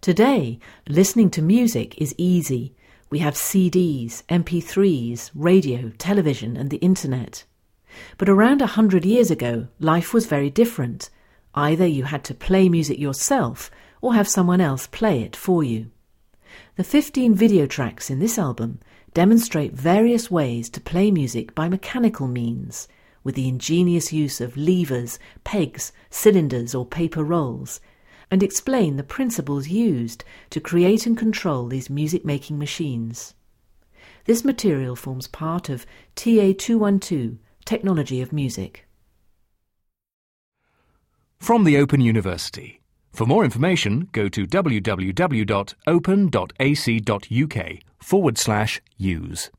Today, listening to music is easy. We have CDs, MP3s, radio, television, and the internet. But around a hundred years ago, life was very different. Either you had to play music yourself or have someone else play it for you. The 15 video tracks in this album demonstrate various ways to play music by mechanical means, with the ingenious use of levers, pegs, cylinders, or paper rolls, and explain the principles used to create and control these music making machines. This material forms part of TA 212 Technology of Music. From the Open University. For more information, go to www.open.ac.uk forward slash use.